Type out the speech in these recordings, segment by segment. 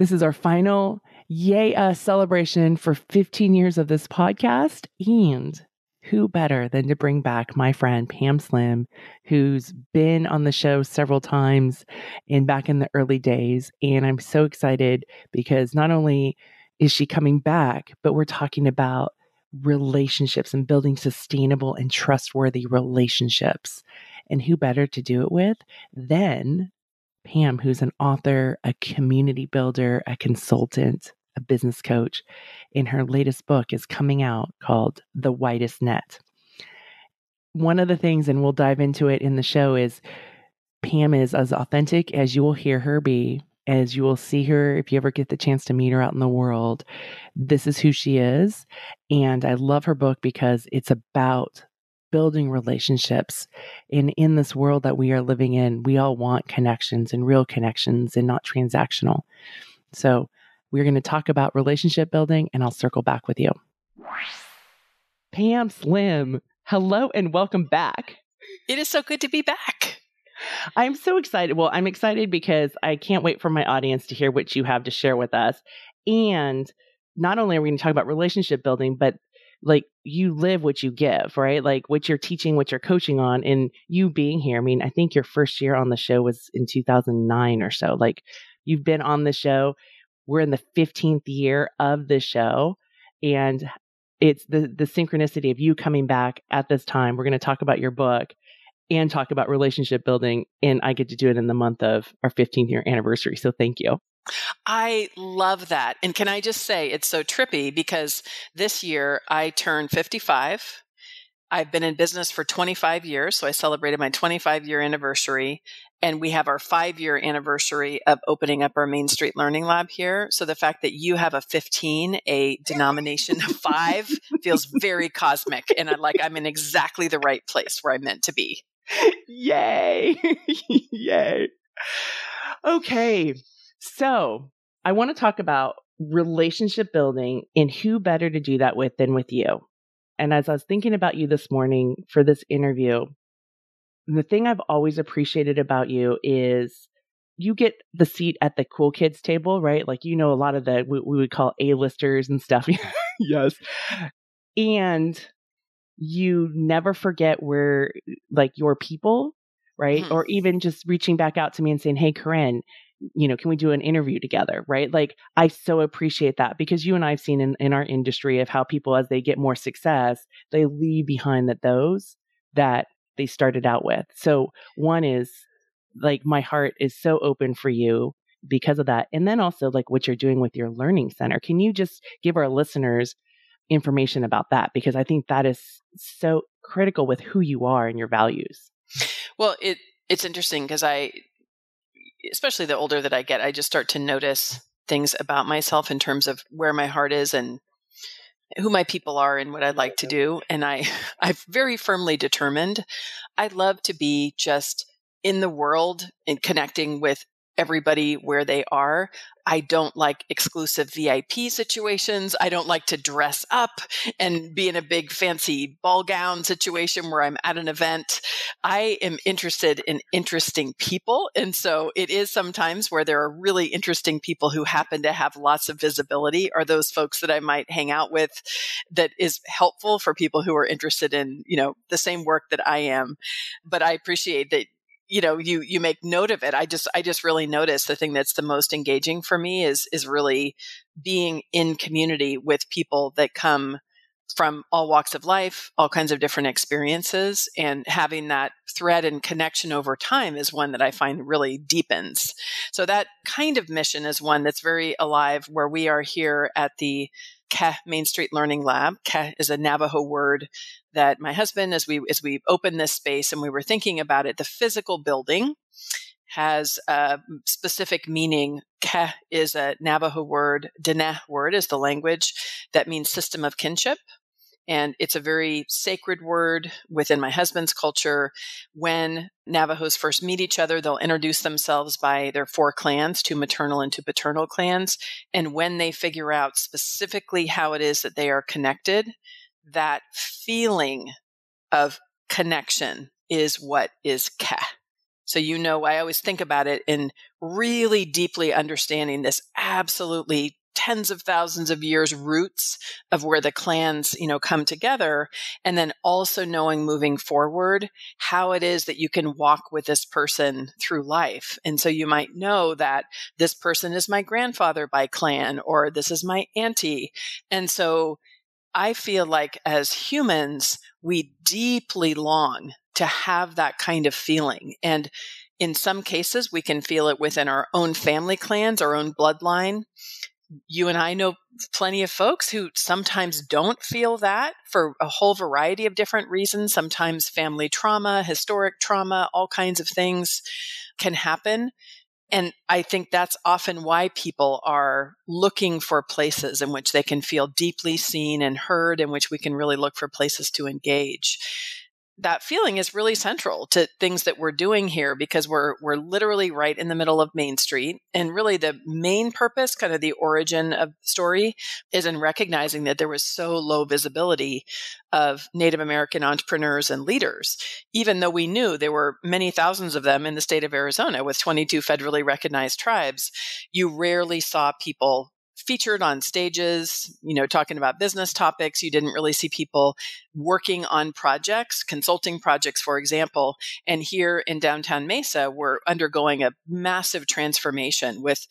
This is our final Yay Us celebration for 15 years of this podcast. And who better than to bring back my friend Pam Slim, who's been on the show several times and back in the early days. And I'm so excited because not only is she coming back, but we're talking about relationships and building sustainable and trustworthy relationships. And who better to do it with than Pam, who's an author, a community builder, a consultant, a business coach. in her latest book is coming out called The Widest Net. One of the things, and we'll dive into it in the show, is Pam is as authentic as you will hear her be, as you will see her if you ever get the chance to meet her out in the world. This is who she is. And I love her book because it's about building relationships. And in this world that we are living in, we all want connections and real connections and not transactional. So we're going to talk about relationship building and I'll circle back with you. Pam Slim, hello and welcome back. It is so good to be back. I'm so excited. Well, I'm excited because I can't wait for my audience to hear what you have to share with us. And not only are we going to talk about relationship building, but like you live what you give, right? Like what you're teaching, what you're coaching on, and you being here. I mean, I think your first year on the show was in 2009 or so. Like you've been on the show. We're in the 15th year of the show. And it's the, the synchronicity of you coming back at this time. We're going to talk about your book and talk about relationship building. And I get to do it in the month of our 15th year anniversary. So thank you. I love that. And can I just say it's so trippy because this year I turned 55. I've been in business for 25 years, so I celebrated my 25 year anniversary. And we have our five year anniversary of opening up our Main Street Learning Lab here. So the fact that you have a 15, a denomination of five, feels very cosmic. And I'm like, I'm in exactly the right place where I'm meant to be. Yay! Yay! Okay, so I want to talk about relationship building and who better to do that with than with you. And as I was thinking about you this morning for this interview, the thing I've always appreciated about you is you get the seat at the cool kids table, right? Like, you know, a lot of the, we, we would call A-listers and stuff. yes. And you never forget where, like, your people, right? Or mm-hmm. even just reaching back out to me and saying, Hey, Koren, you know, can we do an interview together? Right. Like, I so appreciate that because you and I have seen in, in our industry of how people, as they get more success, they leave behind that those that they started out with. So, one is like, my heart is so open for you because of that. And then also, like, what you're doing with your learning center. Can you just give our listeners information about that? Because I think that is so critical with who you are and your values. Well, it, it's interesting because I, especially the older that I get, I just start to notice things about myself in terms of where my heart is and who my people are and what I'd like to do. And I, I've very firmly determined I'd love to be just in the world and connecting with everybody where they are. I don't like exclusive VIP situations. I don't like to dress up and be in a big fancy ball gown situation where I'm at an event. I am interested in interesting people. And so it is sometimes where there are really interesting people who happen to have lots of visibility are those folks that I might hang out with that is helpful for people who are interested in, you know, the same work that I am. But I appreciate that you know you you make note of it. I just i just really notice the thing that's the most engaging for me is is really being in community with people that come from all walks of life all kinds of different experiences and having that thread and connection over time is one that i find really deepens. So that kind of mission is one that's very alive where we are here at the K'é Main Street Learning Lab. K'é is a Navajo word that my husband, as we as we opened this space and we were thinking about it, the physical building has a specific meaning. K'é is a Navajo word. Diné word is the language that means system of kinship. And it's a very sacred word within my husband's culture. When Navajos first meet each other, they'll introduce themselves by their four clans, two maternal and two paternal clans. And when they figure out specifically how it is that they are connected, that feeling of connection is what is K'é. So, you know, I always think about it in really deeply understanding this absolutely tens of thousands of years roots of where the clans, you know, come together. And then also knowing moving forward how it is that you can walk with this person through life. And so you might know that this person is my grandfather by clan or this is my auntie. And so I feel like as humans, we deeply long to have that kind of feeling. And in some cases, we can feel it within our own family clans, our own bloodline you and I know plenty of folks who sometimes mm-hmm. don't feel that for a whole variety of different reasons. Sometimes family trauma, historic trauma, all kinds of things can happen. And I think that's often why people are looking for places in which they can feel deeply seen and heard, in which we can really look for places to engage that feeling is really central to things that we're doing here because we're we're literally right in the middle of Main Street. And really the main purpose kind of the origin of the story is in recognizing that there was so low visibility of Native American entrepreneurs and leaders even though we knew there were many thousands of them in the state of Arizona with 22 federally recognized tribes. You rarely saw people featured on stages, you know, talking about business topics. You didn't really see people working on projects, consulting projects, for example. And here in downtown Mesa, we're undergoing a massive transformation with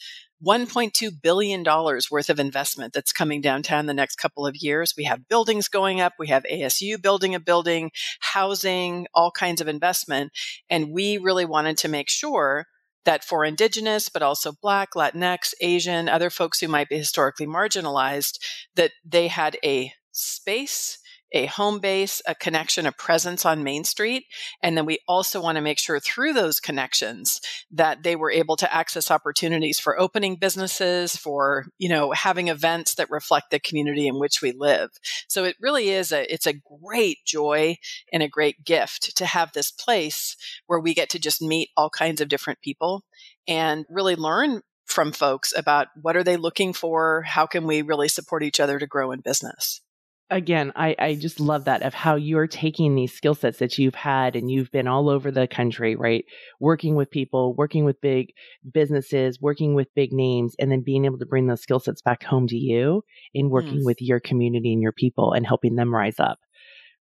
$1.2 billion worth of investment that's coming downtown the next couple of years. We have buildings going up. We have ASU building a building, housing, all kinds of investment. And we really wanted to make sure that for Indigenous, but also Black, Latinx, Asian, other folks who might be historically marginalized, that they had a space a home base, a connection, a presence on Main Street. And then we also want to make sure through those connections that they were able to access opportunities for opening businesses, for, you know, having events that reflect the community in which we live. So it really is a, it's a great joy and a great gift to have this place where we get to just meet all kinds of different people and really learn from folks about what are they looking for? How can we really support each other to grow in business? Again, I, I just love that of how you're taking these skill sets that you've had and you've been all over the country, right? Working with people, working with big businesses, working with big names, and then being able to bring those skill sets back home to you in working mm. with your community and your people and helping them rise up.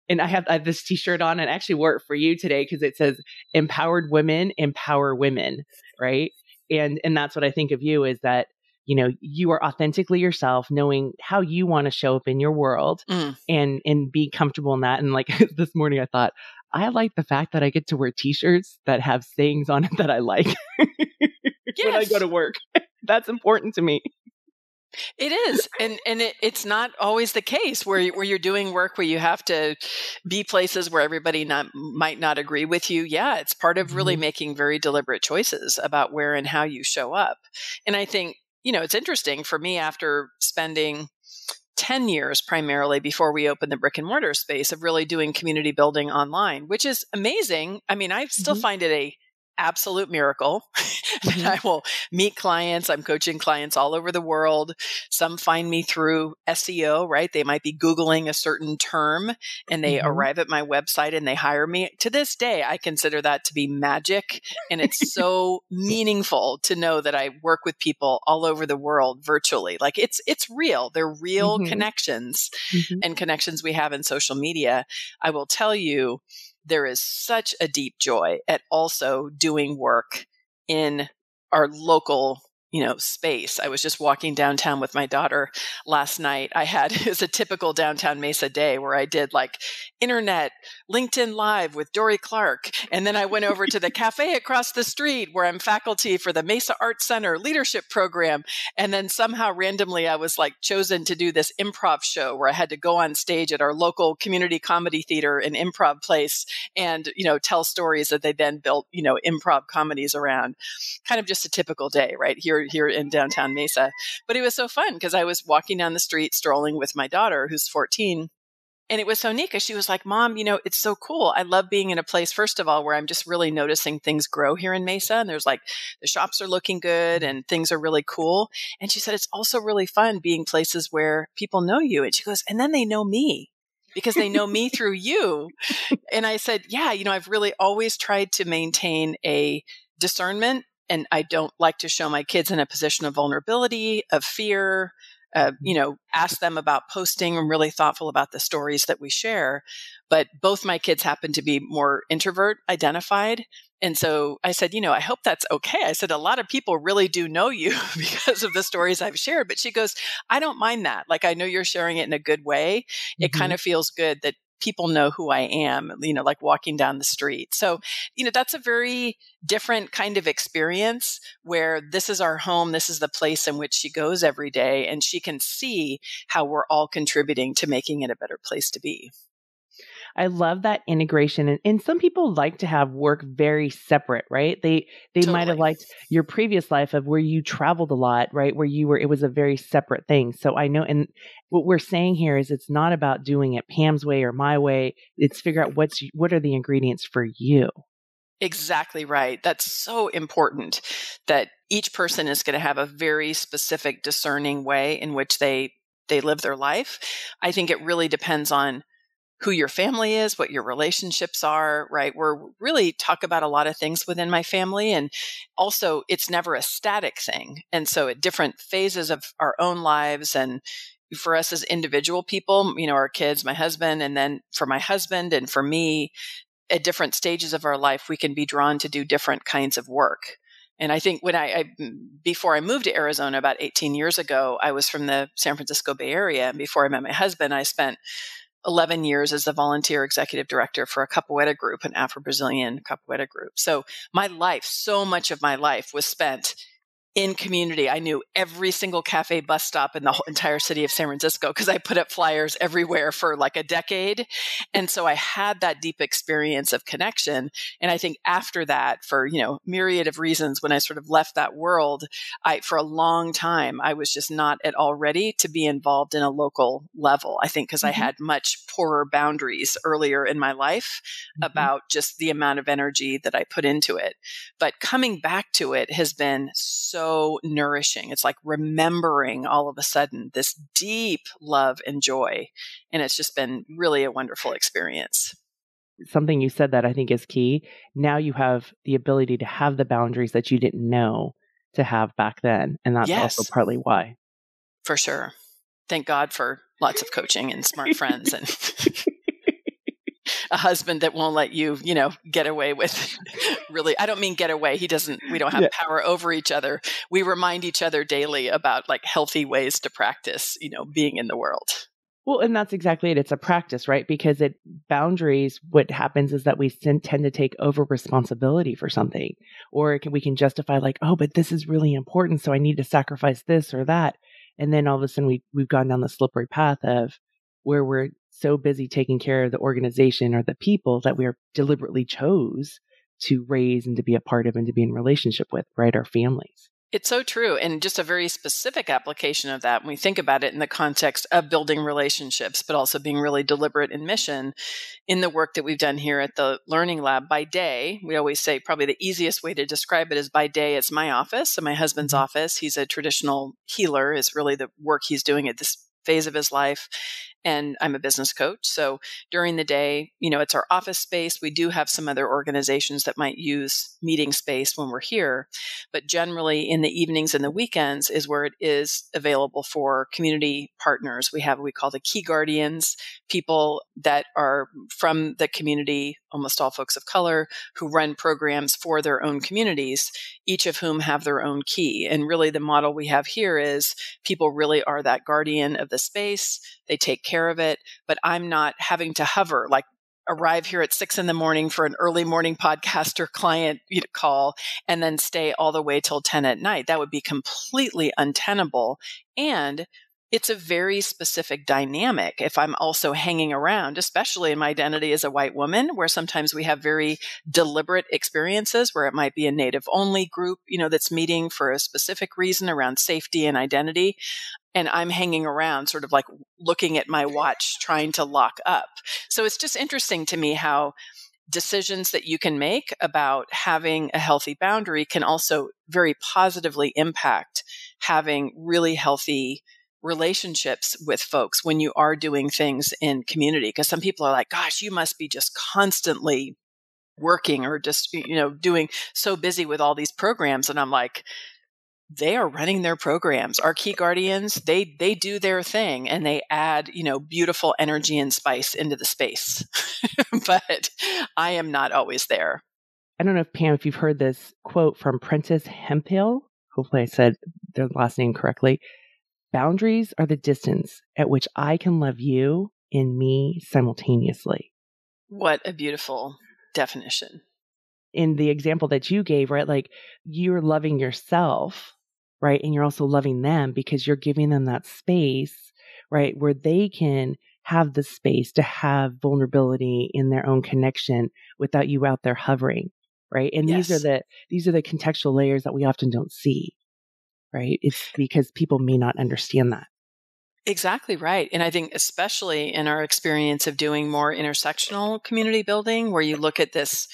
And I have, I have this t-shirt on and I actually wore it for you today because it says empowered women empower women, right? And, and that's what I think of you is that you know you are authentically yourself knowing how you want to show up in your world mm. and and be comfortable in that and like this morning i thought i like the fact that i get to wear t-shirts that have sayings on it that i like yes. when i go to work that's important to me it is, and and it, it's not always the case where where you're doing work where you have to be places where everybody not might not agree with you. Yeah, it's part of really mm-hmm. making very deliberate choices about where and how you show up. And I think you know, it's interesting for me after spending 10 years primarily before we opened the brick and mortar space of really doing community building online, which is amazing. I mean, I still mm-hmm. find it a absolute miracle. Mm-hmm. I will meet clients. I'm coaching clients all over the world. Some find me through SEO, right? They might be Googling a certain term and they mm-hmm. arrive at my website and they hire me. To this day, I consider that to be magic. And it's so meaningful to know that I work with people all over the world virtually. Like it's, it's real. They're real mm-hmm. connections mm-hmm. and connections we have in social media. I will tell you, there is such a deep joy at also doing work in our local you know space. I was just walking downtown with my daughter last night. I had it was a typical downtown mesa day where i did like internet linkedin live with Dorie Clark and then i went over to the cafe across the street where i'm faculty for the mesa arts center leadership program and then somehow randomly i was like chosen to do this improv show where i had to go on stage at our local community comedy theater and improv place and you know tell stories that they then built you know improv comedies around. Kind of just a typical day right? Here here in downtown Mesa. But it was so fun because I was walking down the street strolling with my daughter who's 14 and it was so neat because she was like, Mom, you know, it's so cool. I love being in a place, first of all, where I'm just really noticing things grow here in Mesa. And there's like the shops are looking good and things are really cool. And she said, It's also really fun being places where people know you. And she goes, And then they know me because they know me through you. And I said, Yeah, you know, I've really always tried to maintain a discernment and I don't like to show my kids in a position of vulnerability, of fear. Uh, you know, ask them about posting. I'm really thoughtful about the stories that we share. But both my kids happen to be more introvert identified. And so I said, you know, I hope that's okay. I said, a lot of people really do know you because of the stories I've shared. But she goes, I don't mind that. Like, I know you're sharing it in a good way. It mm-hmm. kind of feels good that people know who I am, you know, like walking down the street. So, you know, that's a very different kind of experience where this is our home, this is the place in which she goes every day, and she can see how we're all contributing to making it a better place to be. I love that integration. And, and some people like to have work very separate, right? They they totally. might have liked your previous life of where you traveled a lot, right? Where you were it was a very separate thing. So I know and what we're saying here is it's not about doing it Pam's way or my way. It's figure out what's what are the ingredients for you. Exactly right. That's so important that each person is going to have a very specific discerning way in which they they live their life. I think it really depends on who your family is, what your relationships are, right? We're really talk about a lot of things within my family. And also, it's never a static thing. And so, at different phases of our own lives, and for us as individual people, you know, our kids, my husband, and then for my husband and for me, at different stages of our life, we can be drawn to do different kinds of work. And I think when I, I, mm, before I moved to Arizona about 18 years ago, I was from the San Francisco Bay Area. And before I met my husband, I spent 11 years as the volunteer executive director for a capoeira group, an Afro Brazilian capoeira group. So my life, so much of my life was spent in community. I knew every single cafe bus stop in the whole entire city of San Francisco because I put up flyers everywhere for like a decade. And so I had that deep experience of connection. And I think after that, for, you know, myriad of reasons, when I sort of left that world, I, for a long time, I was just not at all ready to be involved in a local level. I think because mm-hmm. I had much poorer boundaries earlier in my life mm-hmm. about just the amount of energy that I put into it. But coming back to it has been so nourishing. It's like remembering all of a sudden this deep love and joy. And it's just been really a wonderful experience. Something you said that I think is key. Now you have the ability to have the boundaries that you didn't know to have back then. And that's yes. also partly why. For sure. Thank God for lots of coaching and smart friends and a husband that won't let you, you know, get away with really, I don't mean get away. He doesn't, we don't have yeah. power over each other. We remind each other daily about like healthy ways to practice, you know, being in the world. Well, and that's exactly it. It's a practice, right? Because it boundaries. What happens is that we tend to take over responsibility for something, or can, we can justify like, oh, but this is really important, so I need to sacrifice this or that, and then all of a sudden we we've gone down the slippery path of where we're so busy taking care of the organization or the people that we are deliberately chose to raise and to be a part of and to be in relationship with, right? Our families. It's so true. And just a very specific application of that when we think about it in the context of building relationships, but also being really deliberate in mission in the work that we've done here at the Learning Lab by day. We always say probably the easiest way to describe it is by day, it's my office. So my husband's mm-hmm. office, he's a traditional healer, is really the work he's doing at this phase of his life. And I'm a business coach. So during the day, you know, it's our office space. We do have some other organizations that might use meeting space when we're here, but generally in the evenings and the weekends is where it is available for community partners. We have what we call the key guardians, people that are from the community, almost all folks of color, who run programs for their own communities, each of whom have their own key. And really the model we have here is people really are that guardian of the space. They take care of it, but I'm not having to hover like arrive here at six in the morning for an early morning podcast or client call and then stay all the way till 10 at night. That would be completely untenable. And it's a very specific dynamic if I'm also hanging around, especially in my identity as a white woman, where sometimes we have very deliberate experiences where it might be a native only group, you know, that's meeting for a specific reason around safety and identity. And I'm hanging around, sort of like looking at my watch, trying to lock up. So it's just interesting to me how decisions that you can make about having a healthy boundary can also very positively impact having really healthy relationships with folks when you are doing things in community because some people are like gosh you must be just constantly working or just you know doing so busy with all these programs and i'm like they are running their programs. Our key guardians they they do their thing and they add you know beautiful energy and spice into the space. But i am not always there. I don't know if pam if you've heard this quote from Prentis Hemphill. Hopefully i said their last name correctly Boundaries are the distance at which I can love you and me simultaneously. What a beautiful definition. In the example that you gave, right? Like you're loving yourself, right? And you're also loving them because you're giving them that space, right? Where they can have the space to have vulnerability in their own connection without you out there hovering, right? And yes. these are the, these are the contextual layers that we often don't see right? It's because people may not understand that. Exactly right. And I think, especially in our experience of doing more intersectional community building, where you look at this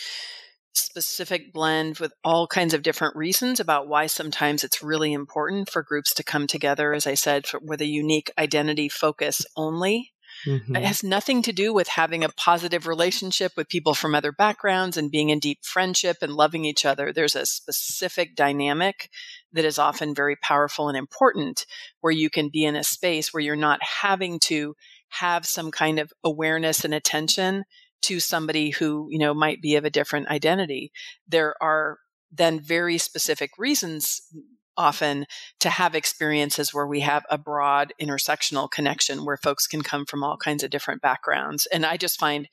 specific blend with all kinds of different reasons about why sometimes it's really important for groups to come together, as I said, with a unique identity focus only Mm-hmm. It has nothing to do with having a positive relationship with people from other backgrounds and being in deep friendship and loving each other. There's a specific dynamic that is often very powerful and important where you can be in a space where you're not having to have some kind of awareness and attention to somebody who, you know, might be of a different identity. There are then very specific reasons often to have experiences where we have a broad intersectional connection where folks can come from all kinds of different backgrounds. And I just find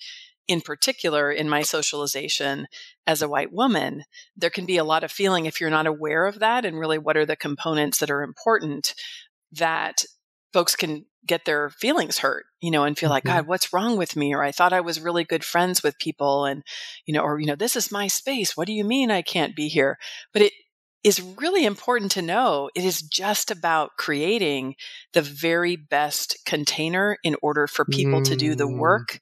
in particular in my socialization as a white woman, there can be a lot of feeling if you're not aware of that and really what are the components that are important that folks can get their feelings hurt, you know, and feel like, mm-hmm. God, what's wrong with me? Or I thought I was really good friends with people and, you know, or, you know, this is my space. What do you mean I can't be here? But it, is really important to know. It is just about creating the very best container in order for people mm. to do the mm. work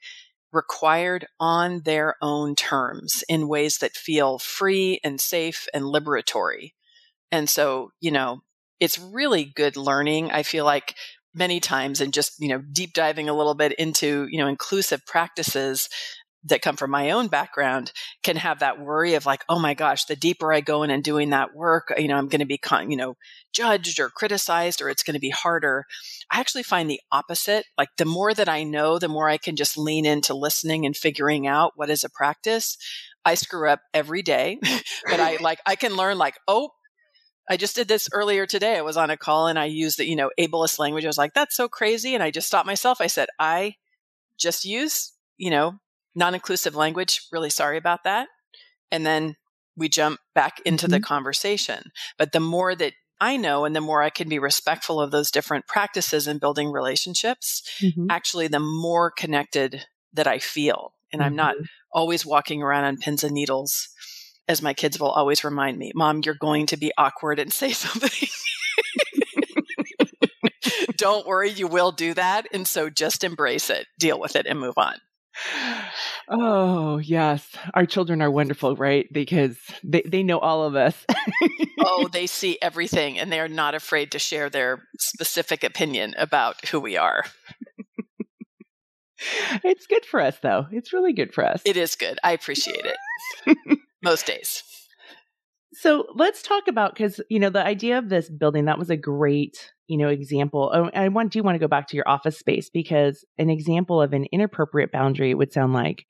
required on their own terms in ways that feel free and safe and liberatory. And so, you know, it's really good learning. I feel like many times and just, you know, deep diving a little bit into, you know, inclusive practices that come from my own background can have that worry of like, oh my gosh, the deeper I go in and doing that work, you know, I'm going to be, con- you know, judged or criticized or it's going to be harder. I actually find the opposite. Like the more that I know, the more I can just lean into listening and figuring out what is a practice. I screw up every day, but I like, I can learn like, oh, I just did this earlier today. I was on a call and I used the, you know, ableist language. I was like, that's so crazy. And I just stopped myself. I said, I just use, you know, non inclusive language, really sorry about that. And then we jump back into mm-hmm. the conversation. But the more that I know and the more I can be respectful of those different practices and building relationships, mm-hmm. actually, the more connected that I feel. And mm-hmm. I'm not mm-hmm. always walking around on pins and needles, as my kids will always remind me, Mom, you're going to be awkward and say something. Don't worry, you will do that. And so just embrace it, deal with it, and move on. Oh, yes. Our children are wonderful, right? Because they, they know all of us. oh, they see everything and they are not afraid to share their specific opinion about who we are. it's good for us, though. It's really good for us. It is good. I appreciate it most days. So let's talk about because you know the idea of this building that was a great you know example. Oh, I want do want to go back to your office space because an example of an inappropriate boundary would sound like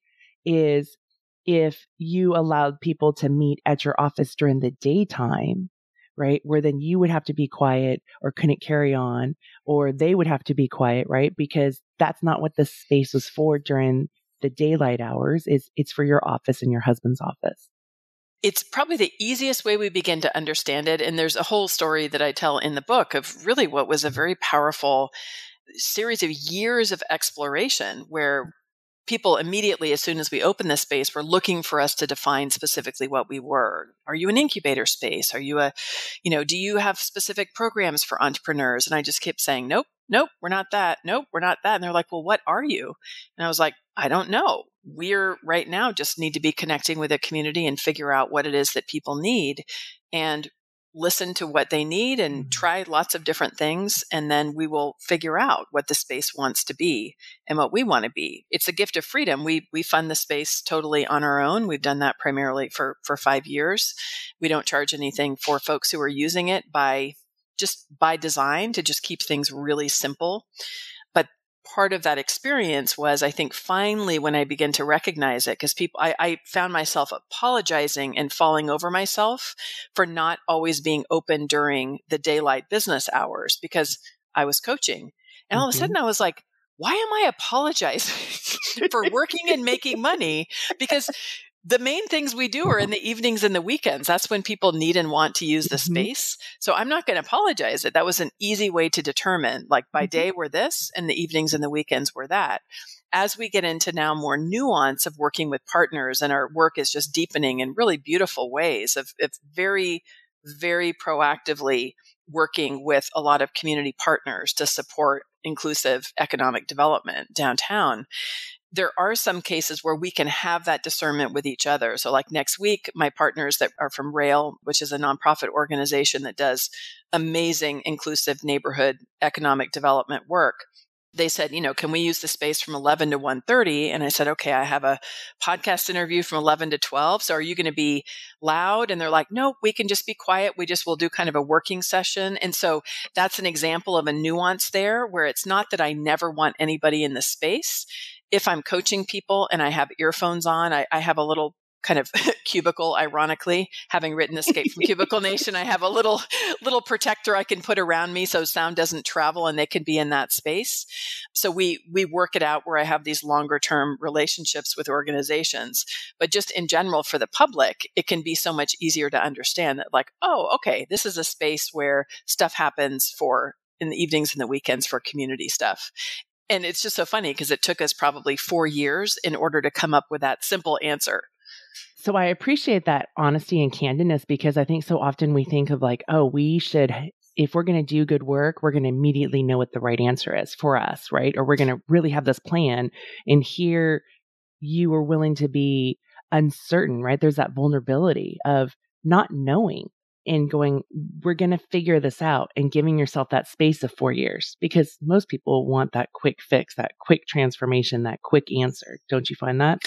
is if you allowed people to meet at your office during the daytime, right? Where then you would have to be quiet or couldn't carry on, or they would have to be quiet, right? Because that's not what the space was for during the daylight hours. Is it's for your office and your husband's office it's probably the easiest way we begin to understand it. And there's a whole story that I tell in the book of really what was a very powerful series of years of exploration where people immediately, as soon as we opened this space, were looking for us to define specifically what we were. Are you an incubator space? Are you a, you know, do you have specific programs for entrepreneurs? And I just kept saying, nope, nope, we're not that. Nope, we're not that. And they're like, well, what are you? And I was like, I don't know we're right now just need to be connecting with a community and figure out what it is that people need and listen to what they need and mm-hmm. try lots of different things and then we will figure out what the space wants to be and what we want to be. It's a gift of freedom. We we fund the space totally on our own. We've done that primarily for for 5 years. We don't charge anything for folks who are using it by just by design to just keep things really simple part of that experience was I think finally when I began to recognize it, because people, I, I, found myself apologizing and falling over myself for not always being open during the daylight business hours because I was coaching. And mm-hmm. all of a mm-hmm. sudden I was like, why am I apologizing for working and making money? Because the main things we do are in the evenings and the weekends. That's when people need and want to use the mm-hmm. space. So I'm not going to apologize it. That was an easy way to determine like by mm-hmm. day we're this and the evenings and the weekends were that. As we get into now more nuance of working with partners and our work is just deepening in really beautiful ways of, of very, very proactively working with a lot of community partners to support inclusive economic development downtown there are some cases where we can have that discernment with each other. So, like next week, my partners that are from Rail, which is a nonprofit organization that does amazing inclusive neighborhood economic development work, they said, you know, can we use the space from 11 to 1:30? And I said, okay, I have a podcast interview from 11 to 12. So are you going to be loud? And they're like, no, we can just be quiet. We just will do kind of a working session. And so that's an example of a nuance there where it's not that I never want anybody in the space if I'm coaching people and I have earphones on, I, I have a little kind of cubicle ironically having written escape from cubicle nation i have a little little protector i can put around me so sound doesn't travel and they can be in that space. So we we work it out where i have these longer term relationships with organizations. But just in general for the public it can be so much easier to understand that like oh okay this is a space where stuff happens for in the evenings and the weekends for community stuff and it's just so funny because it took us probably four years in order to come up with that simple answer. So I appreciate that honesty and candidness because I think so often we think of like, oh, we should, if we're going to do good work, we're going to immediately know what the right answer is for us, right? Or we're going to really have this plan. And here you were willing to be uncertain, right? There's that vulnerability of not knowing and going, we're going to figure this out and giving yourself that space of four years because most people want that quick fix, that quick transformation, that quick answer. Don't you find that?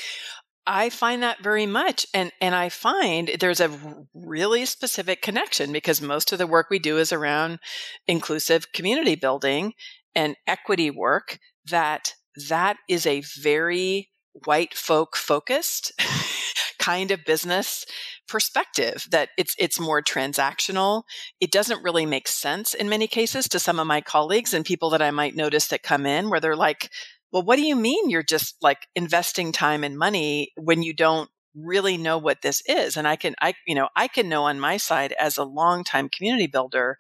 I find that very much. And, and I find there's a really specific connection because most of the work we do is around inclusive community building and equity work that that is a very white folk focused kind of business perspective that it's it's more transactional. It doesn't really make sense in many cases to some of my colleagues and people that I might notice that come in where they're like, "Well, what do you mean you're just like investing time and money when you don't really know what this is?" And I can I you know, I can know on my side as a longtime community builder,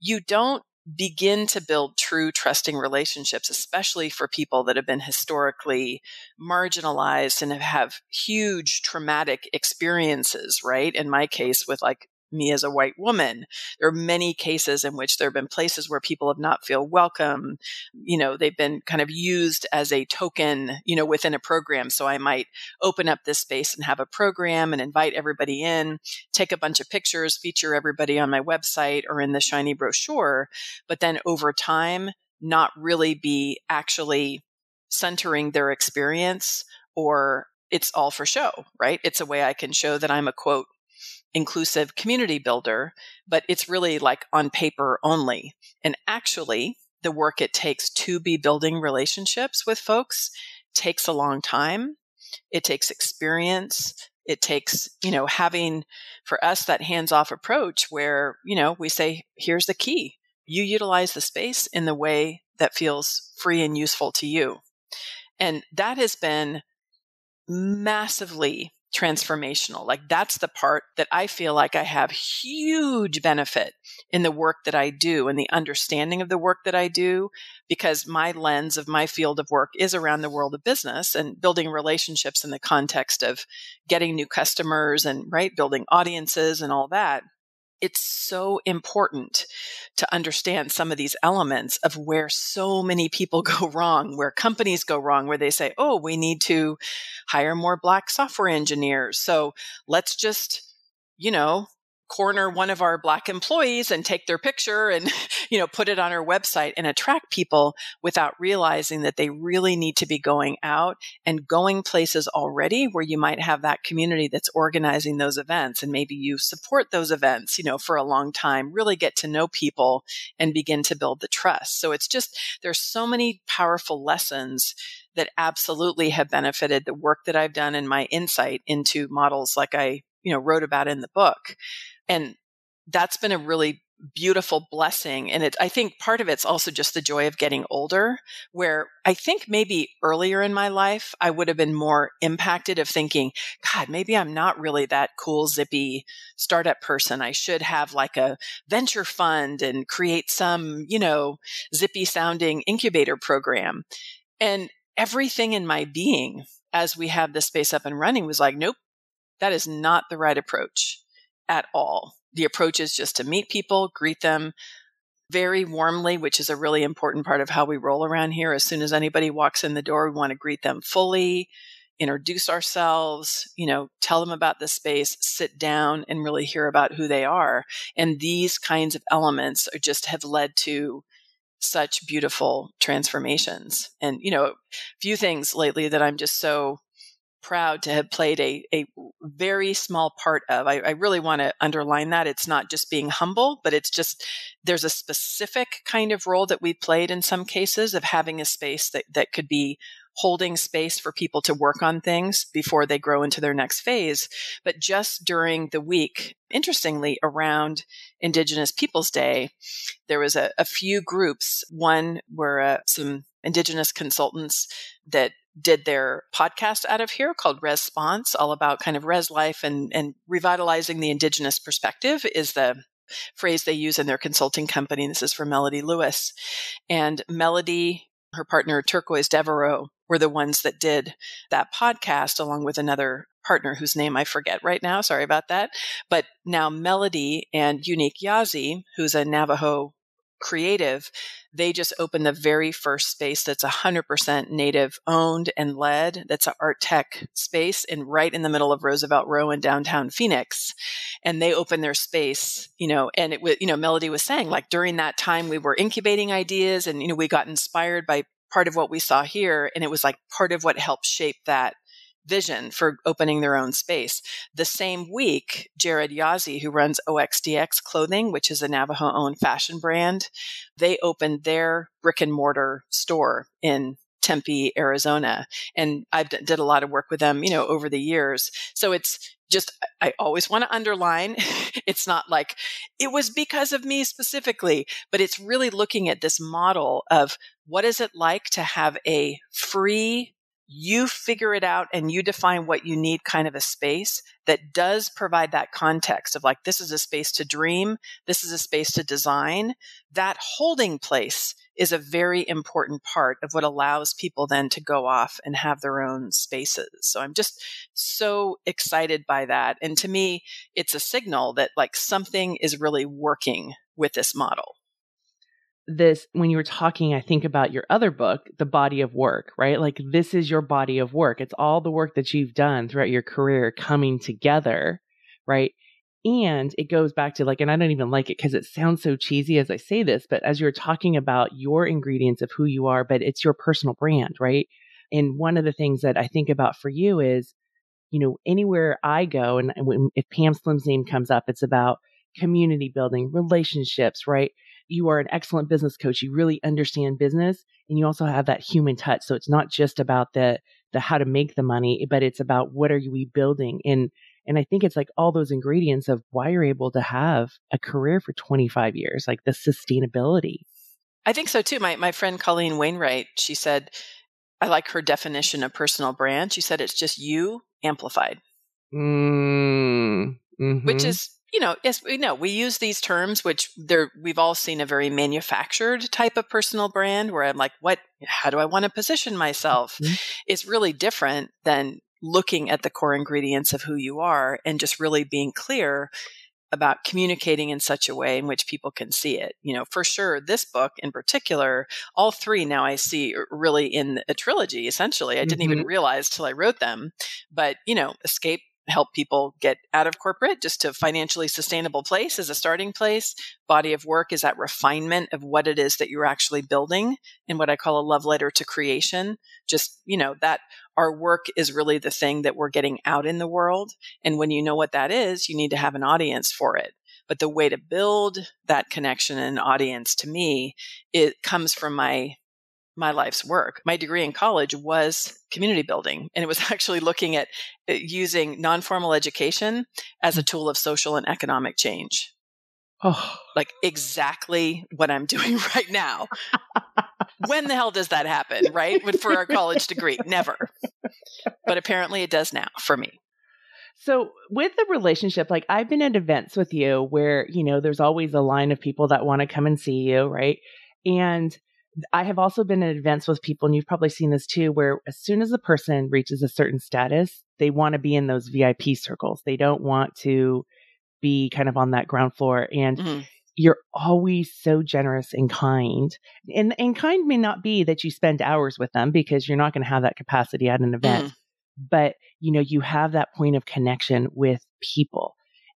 you don't begin to build true trusting relationships, especially for people that have been historically marginalized and have huge traumatic experiences, right? In my case, with like me as a white woman. There are many cases in which there have been places where people have not feel welcome. You know, they've been kind of used as a token, you know, within a program. So I might open up this space and have a program and invite everybody in, take a bunch of pictures, feature everybody on my website or in the shiny brochure. But then over time, not really be actually centering their experience or it's all for show, right? It's a way I can show that I'm a quote inclusive community builder, but it's really like on paper only. And actually, the work it takes to be building relationships with folks takes a long time. It takes experience. It takes, you know, having for us that hands off approach where, you know, we say, here's the key. You utilize the space in the way that feels free and useful to you. And that has been massively transformational. Like that's the part that I feel like I have huge benefit in the work that I do and the understanding of the work that I do because my lens of my field of work is around the world of business and building relationships in the context of getting new customers and right building audiences and all that it's so important to understand some of these elements of where so many people go wrong, where companies go wrong, where they say, oh, we need to hire more black software engineers. So let's just, you know, corner one of our black employees and take their picture and you know put it on our website and attract people without realizing that they really need to be going out and going places already where you might have that community that's organizing those events and maybe you support those events you know for a long time really get to know people and begin to build the trust. So it's just there's so many powerful lessons that absolutely have benefited the work that I've done and my insight into models like I you know wrote about in the book and that's been a really beautiful blessing. And it, I think part of it's also just the joy of getting older, where I think maybe earlier in my life, I would have been more impacted of thinking, God, maybe I'm not really that cool, zippy startup person. I should have like a venture fund and create some, you know, zippy sounding incubator program. And everything in my being as we have this space up and running was like, nope, that is not the right approach at all. The approach is just to meet people, greet them very warmly, which is a really important part of how we roll around here. As soon as anybody walks in the door, we want to greet them fully, introduce ourselves, you know, tell them about the space, sit down and really hear about who they are. And these kinds of elements just have led to such beautiful transformations. And, you know, a few things lately that I'm just so proud to have played a, a very small part of. I, I really want to underline that. It's not just being humble, but it's just there's a specific kind of role that we played in some cases of having a space that, that could be holding space for people to work on things before they grow into their next phase. But just during the week, interestingly, around Indigenous Peoples Day, there was a, a few groups. One were uh, some Indigenous consultants that did their podcast out of here called Response, all about kind of res life and, and revitalizing the indigenous perspective is the phrase they use in their consulting company. This is for Melody Lewis. And Melody, her partner Turquoise Devereaux, were the ones that did that podcast along with another partner whose name I forget right now. Sorry about that. But now Melody and Unique Yazzie, who's a Navajo creative, they just opened the very first space that's 100% native owned and led. That's an art tech space in right in the middle of Roosevelt Row in downtown Phoenix. And they opened their space, you know, and it was, you know, Melody was saying like during that time we were incubating ideas and, you know, we got inspired by part of what we saw here. And it was like part of what helped shape that vision for opening their own space. The same week, Jared Yazzie, who runs OXDX Clothing, which is a Navajo owned fashion brand, they opened their brick and mortar store in Tempe, Arizona. And I've d- did a lot of work with them, you know, over the years. So it's just, I always want to underline it's not like it was because of me specifically, but it's really looking at this model of what is it like to have a free you figure it out and you define what you need kind of a space that does provide that context of like this is a space to dream this is a space to design that holding place is a very important part of what allows people then to go off and have their own spaces. So i'm just so excited by that and to me it's a signal that like something is really working with this model this when you were talking i think about your other book the body of work right? Like this is your body of work. It's all the work that you've done throughout your career coming together right? And it goes back to like and i don't even like it because it sounds so cheesy as i say this but as you're talking about your ingredients of who you are but it's your personal brand right? And one of the things that I think about for you is, you know, anywhere I go, and when, if Pam Slim's name comes up, it's about community building, relationships, right? You are an excellent business coach. You really understand business and you also have that human touch. So it's not just about the, the how to make the money, but it's about what are we building? And, and I think it's like all those ingredients of why you're able to have a career for 25 years, like the sustainability. I think so too. My, my friend Colleen Wainwright, she said, I like her definition of personal brand. She said it's just you amplified. Mm, mm-hmm. Which is you know, yes, we know we use these terms, which there we've all seen a very manufactured type of personal brand where I'm like, what, how do I want to position myself? Mm-hmm. It's really different than looking at the core ingredients of who you are and just really being clear about communicating in such a way in which people can see it. You know, for sure, this book in particular, all three now I see really in a trilogy, essentially. I didn't mm-hmm. even realize till I wrote them. But, you know, Escape help people get out of corporate just to financially sustainable place as a starting place. Body of work is that refinement of what it is that you're actually building in what I call a love letter to creation. Just, you know, that our work is really the thing that we're getting out in the world. And when you know what that is, you need to have an audience for it. But the way to build that connection and audience to me, it comes from my my life's work. My degree in college was community building, and it was actually looking at uh, using non formal education as a mm. tool of social and economic change. Oh. Like exactly what I'm doing right now. when the hell does that happen, right? For our college degree? Never. But apparently it does now for me. So, with the relationship, like I've been at events with you where, you know, there's always a line of people that want to come and see you, right? And I have also been in events with people, and you've probably seen this too, where as soon as a person reaches a certain status, they want to be in those VIP circles. They don't want to be kind of on that ground floor. And mm-hmm. you're always so generous and kind. And, and kind may not be that you spend hours with them because you're not going to have that capacity at an event. Mm-hmm. But, you know, you have that point of connection with people.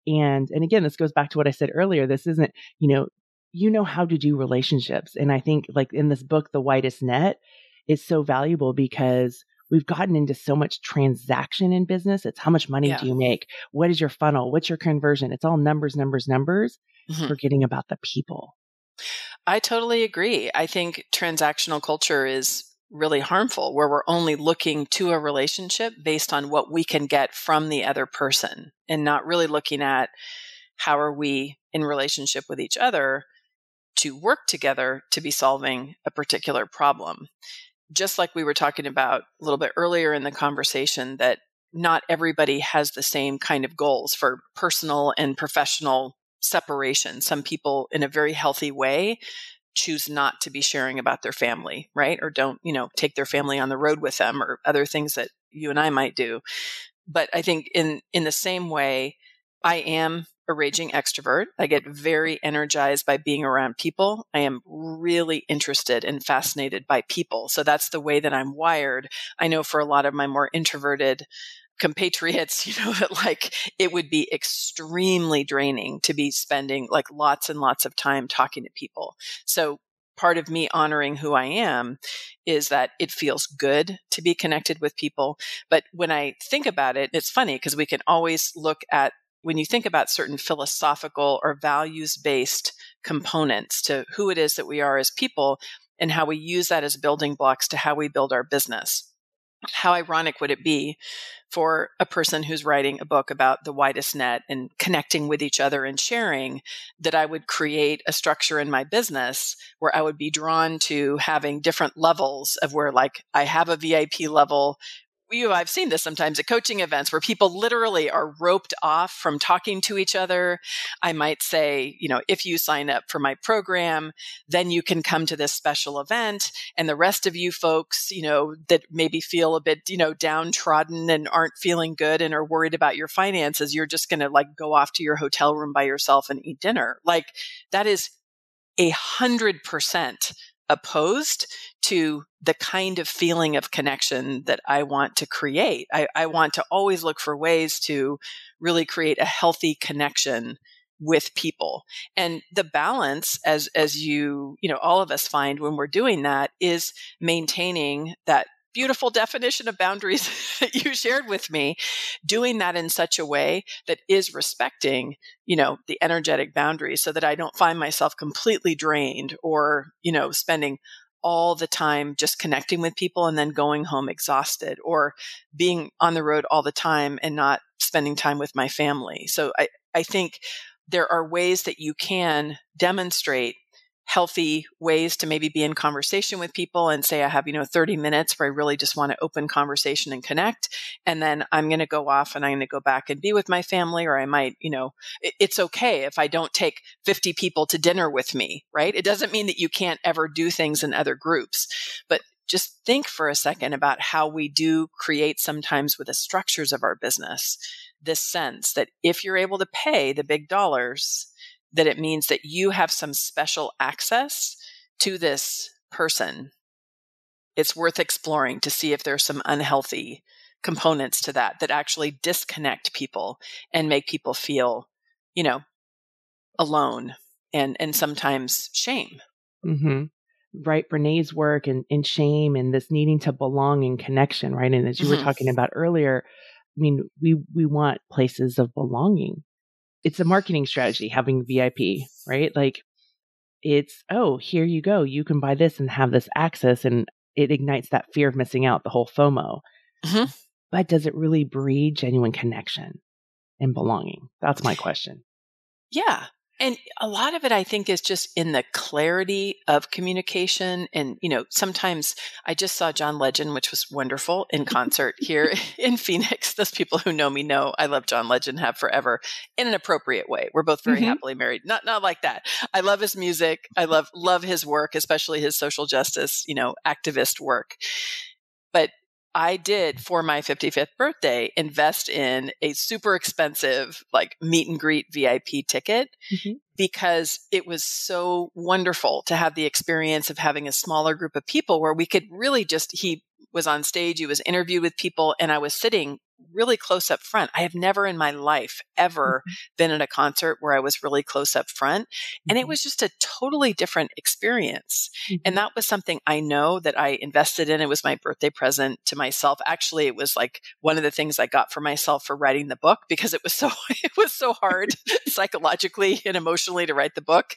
And, and again, this goes back to what I said earlier. This isn't, you know, you know how to do relationships. And I think like in this book, The Widest Net is so valuable because we've gotten into so much transaction in business. It's how much money yeah. do you make? What is your funnel? What's your conversion? It's all numbers, numbers, numbers, mm-hmm. forgetting about the people. I totally agree. I think transactional culture is really harmful where we're only looking to a relationship based on what we can get from the other person and not really looking at how are we in relationship with each other to work together to be solving a particular problem. Just like we were talking about a little bit earlier in the conversation, that not everybody has the same kind of goals for personal and professional separation. Some people, in a very healthy way, choose not to be sharing about their family, right? Or don't, you know, take their family on the road with them or other things that you and I might do. But I think in in the same way, I am a raging extrovert. I get very energized by being around people. I am really interested and fascinated by people. So that's the way that I'm wired. I know for a lot of my more introverted compatriots, you know, that like it would be extremely draining to be spending like lots and lots of time talking to people. So part of me honoring who I am is that it feels good to be connected with people. But when I think about it, it's funny because we can always look at when you think about certain philosophical or values based components to who it is that we are as people and how we use that as building blocks to how we build our business. How ironic would it be for a person who's writing a book about the widest net and connecting with each other and sharing that I would create a structure in my business where I would be drawn to having different levels of where like I have a VIP level you I've seen this sometimes at coaching events where people literally are roped off from talking to each other. I might say, you know, if you sign up for my program, then you can come to this special event and the rest of you folks, you know, that maybe feel a bit, you know, downtrodden and aren't feeling good and are worried about your finances, you're just going to like go off to your hotel room by yourself and eat dinner. Like that is a hundred percent opposed to the kind of feeling of connection that I want to create. I, I, want to always look for ways to really create a healthy connection with people. And the balance as as you, you know, all of us find when we're doing that is maintaining that beautiful definition of boundaries that you shared with me, doing that in such a way that is respecting, you know, the energetic boundaries so that I don't find myself completely drained or, you know, spending all the time just connecting with people and then going home exhausted or being on the road all the time and not spending time with my family. So I, I think there are ways that you can demonstrate healthy ways to maybe be in conversation with people and say I have, you know, 30 minutes where I really just want to open conversation and connect. And then I'm going to go off and I'm going to go back and be with my family, or I might, you know, it, it's okay if I don't take 50 people to dinner with me, right? It doesn't mean that you can't ever do things in other groups, but just think for a second about how we do create sometimes with the structures of our business this sense that if you're able to pay the big dollars, that it means that you have some special access to this person. It's worth exploring to see if there's some unhealthy components to that that actually disconnect people and make people feel, you know, alone and and sometimes shame. Mm-hmm. Right, Brene's work and, and shame and this needing to belong and connection, right? And as you mm-hmm. were talking about earlier, I mean, we we want places of belonging it's a marketing strategy having VIP, right? Like it's, oh, here you go. You can buy this and have this access. And it ignites that fear of missing out, the whole FOMO. Mm-hmm. But does it really breed genuine connection and belonging? That's my question. Yeah. And a lot of it, I think, is just in the clarity of communication. And, you know, sometimes I just saw John Legend, which was wonderful in concert here in Phoenix. Those people who know me know I love John Legend, have forever in an appropriate way. We're both very mm-hmm. happily married. Not, not like that. I love his music. I love, love his work, especially his social justice, you know, activist work. But I did for my 55th birthday invest in a super expensive like meet and greet VIP ticket mm-hmm. because it was so wonderful to have the experience of having a smaller group of people where we could really just he was on stage, he was interviewed with people and I was sitting really close up front. I have never in my life ever mm-hmm. been at a concert where I was really close up front. And it mm-hmm. was just a totally different experience. Mm-hmm. And that was something I know that I invested in. It was my birthday present to myself. Actually, it was like one of the things I got for myself for writing the book because it was so, it was so hard psychologically and emotionally to write the book.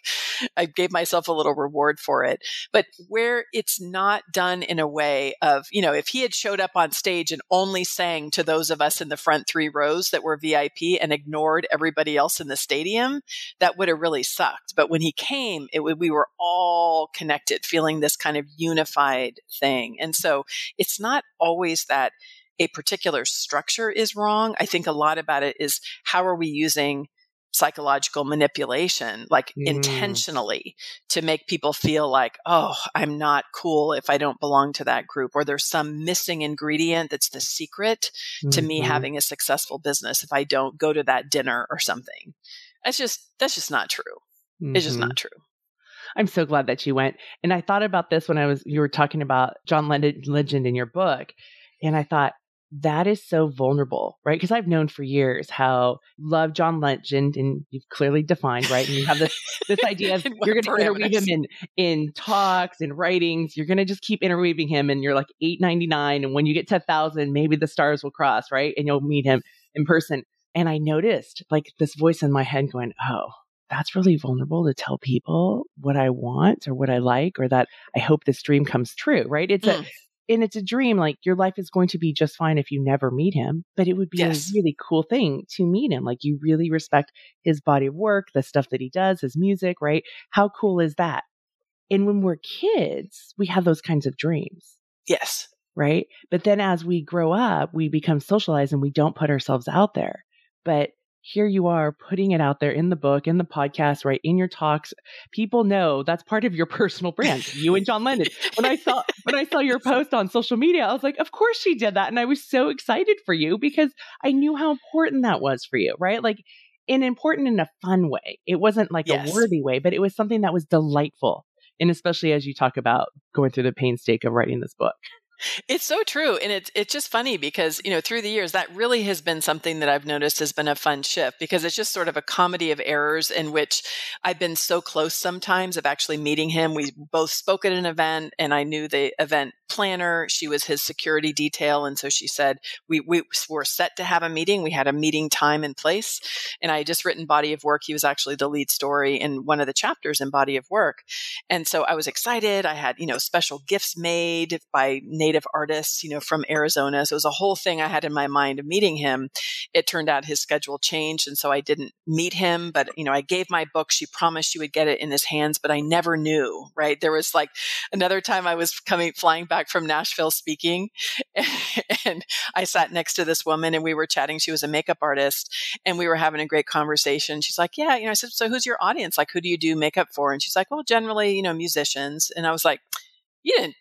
I gave myself a little reward for it. But where it's not done in a way of, you know, if he had showed up on stage and only sang to those those of us in the front three rows that were VIP and ignored everybody else in the stadium, that would have really sucked. But when he came, it we were all connected, feeling this kind of unified thing. And so it's not always that a particular structure is wrong. I think a lot about it is how are we using psychological manipulation, like mm. intentionally to make people feel like, oh, I'm not cool if I don't belong to that group, or there's some missing ingredient that's the secret mm-hmm. to me mm-hmm. having a successful business if I don't go to that dinner or something. That's just, that's just not true. Mm-hmm. It's just not mm-hmm. true. I'm so glad that you went. And I thought about this when I was, you were talking about John Legend in your book. And I thought, that is so vulnerable, right? Because I've known for years how love John Legend, and you've clearly defined, right? And you have this this idea of you're going to interweave him in in talks and writings. You're going to just keep interweaving him, and you're like eight ninety nine, and when you get to a thousand, maybe the stars will cross, right? And you'll meet him in person. And I noticed like this voice in my head going, "Oh, that's really vulnerable to tell people what I want or what I like, or that I hope this dream comes true, right? It's mm. a and it's a dream like your life is going to be just fine if you never meet him but it would be yes. a really cool thing to meet him like you really respect his body of work the stuff that he does his music right? How cool is that? And when we're kids we have those kinds of dreams. Yes. Right? But then as we grow up we become socialized and we don't put ourselves out there. But here you are putting it out there in the book, in the podcast, right in your talks. People know that's part of your personal brand. You and John Legend. When I saw when I saw your post on social media, I was like, of course she did that, and I was so excited for you because I knew how important that was for you, right? Like, and important in a fun way. It wasn't like yes. a worthy way, but it was something that was delightful, and especially as you talk about going through the painstake of writing this book. It's so true. And it's it's just funny because, you know, through the years that really has been something that I've noticed has been a fun shift because it's just sort of a comedy of errors in which I've been so close sometimes of actually meeting him. We both spoke at an event and I knew the event planner. She was his security detail. And so she said, we, we were set to have a meeting. We had a meeting time and place. And I had just written Body of Work. He was actually the lead story in one of the chapters in Body of Work. And so I was excited. I had, you know, special gifts made by native artists, you know, from Arizona. So it was a whole thing I had in my mind of meeting him. It turned out his schedule changed. And so I didn't meet him, but, you know, I gave my book. She promised she would get it in his hands, but I never knew, right? There was like another time I was coming, flying back from Nashville speaking and I sat next to this woman and we were chatting. She was a makeup artist and we were having a great conversation. She's like, yeah, you know, I said, so who's your audience? Like, who do you do makeup for? And she's like, well, generally, you know, musicians. And I was like, you didn't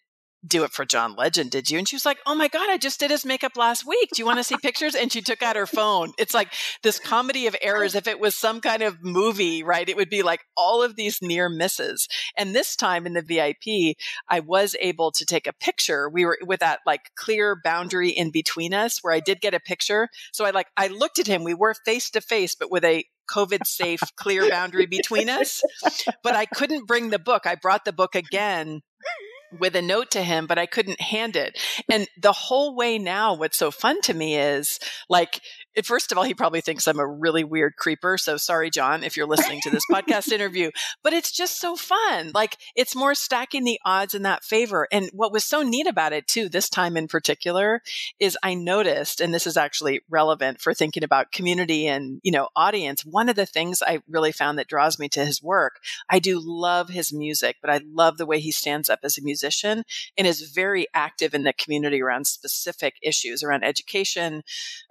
do it for John Legend, did you? And she was like, Oh my God, I just did his makeup last week. Do you want to see pictures? And she took out her phone. It's like this comedy of errors. If it was some kind of movie, right, it would be like all of these near misses. And this time in the VIP, I was able to take a picture. We were with that like clear boundary in between us where I did get a picture. So I like, I looked at him. We were face to face, but with a COVID safe, clear boundary between us. But I couldn't bring the book. I brought the book again with a note to him, but I couldn't hand it. And the whole way now, what's so fun to me is like, first of all, he probably thinks I'm a really weird creeper. So sorry, John, if you're listening to this podcast interview, but it's just so fun. Like it's more stacking the odds in that favor. And what was so neat about it too, this time in particular, is I noticed, and this is actually relevant for thinking about community and, you know, audience. One of the things I really found that draws me to his work, I do love his music, but I love the way he stands up as a musician and is very active in the community around specific issues around education,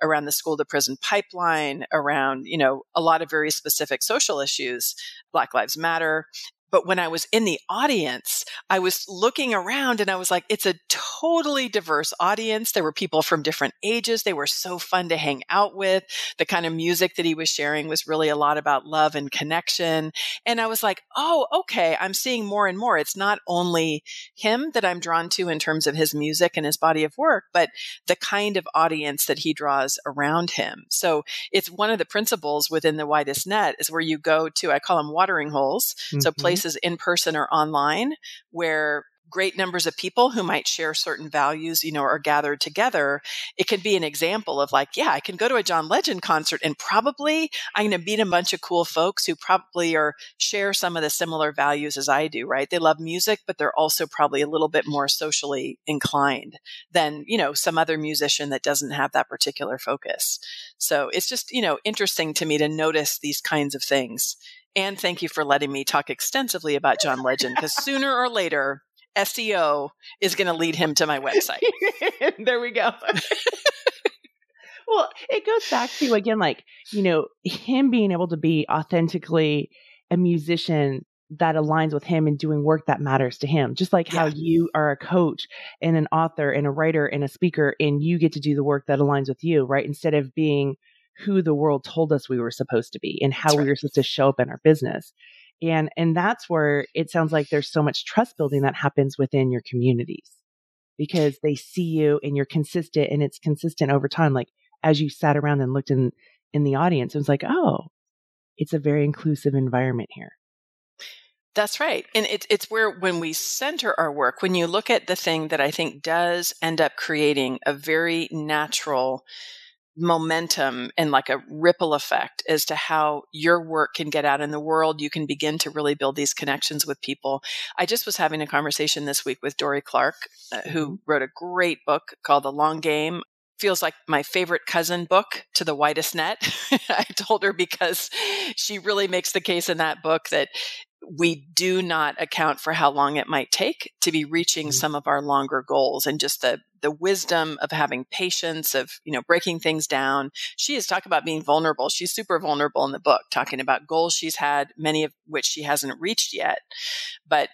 around the school to prison pipeline, around, you know, a lot of very specific social issues, Black Lives Matter, but when I was in the audience, I was looking around and I was like, it's a totally diverse audience. There were people from different ages. They were so fun to hang out with. The kind of music that he was sharing was really a lot about love and connection. And I was like, oh, okay, I'm seeing more and more. It's not only him that I'm drawn to in terms of his music and his body of work, but the kind of audience that he draws around him. So it's one of the principles within the widest net is where you go to, I call them watering holes. Mm-hmm. So places places in person or online where great numbers of people who might share certain values, you know, are gathered together, it can be an example of like, yeah, I can go to a John Legend concert and probably I'm going to meet a bunch of cool folks who probably are share some of the similar values as I do, right? They love music, but they're also probably a little bit more socially inclined than, you know, some other musician that doesn't have that particular focus. So it's just, you know, interesting to me to notice these kinds of things and thank you for letting me talk extensively about John Legend because sooner or later, SEO is going to lead him to my website. there we go. well, it goes back to again, like, you know, him being able to be authentically a musician that aligns with him and doing work that matters to him. Just like how you are a coach and an author and a writer and a speaker, and you get to do the work that aligns with you, right? Instead of being who the world told us we were supposed to be and how right. we were supposed to show up in our business. And and that's where it sounds like there's so much trust building that happens within your communities because they see you and you're consistent and it's consistent over time like as you sat around and looked in in the audience it was like oh it's a very inclusive environment here that's right. And it, it's where, when we center our work, when you look at the thing that I think does end up creating a very natural momentum and like a ripple effect as to how your work can get out in the world. You can begin to really build these connections with people. I just was having a conversation this week with Dorie Clark, uh, who mm-hmm. wrote a great book called The Long Game feels like my favorite cousin book to the widest net. I told her because she really makes the case in that book that we do not account for how long it might take to be reaching mm-hmm. some of our longer goals and just the the wisdom of having patience of you know breaking things down. She is talking about being vulnerable. She's super vulnerable in the book talking about goals she's had many of which she hasn't reached yet. But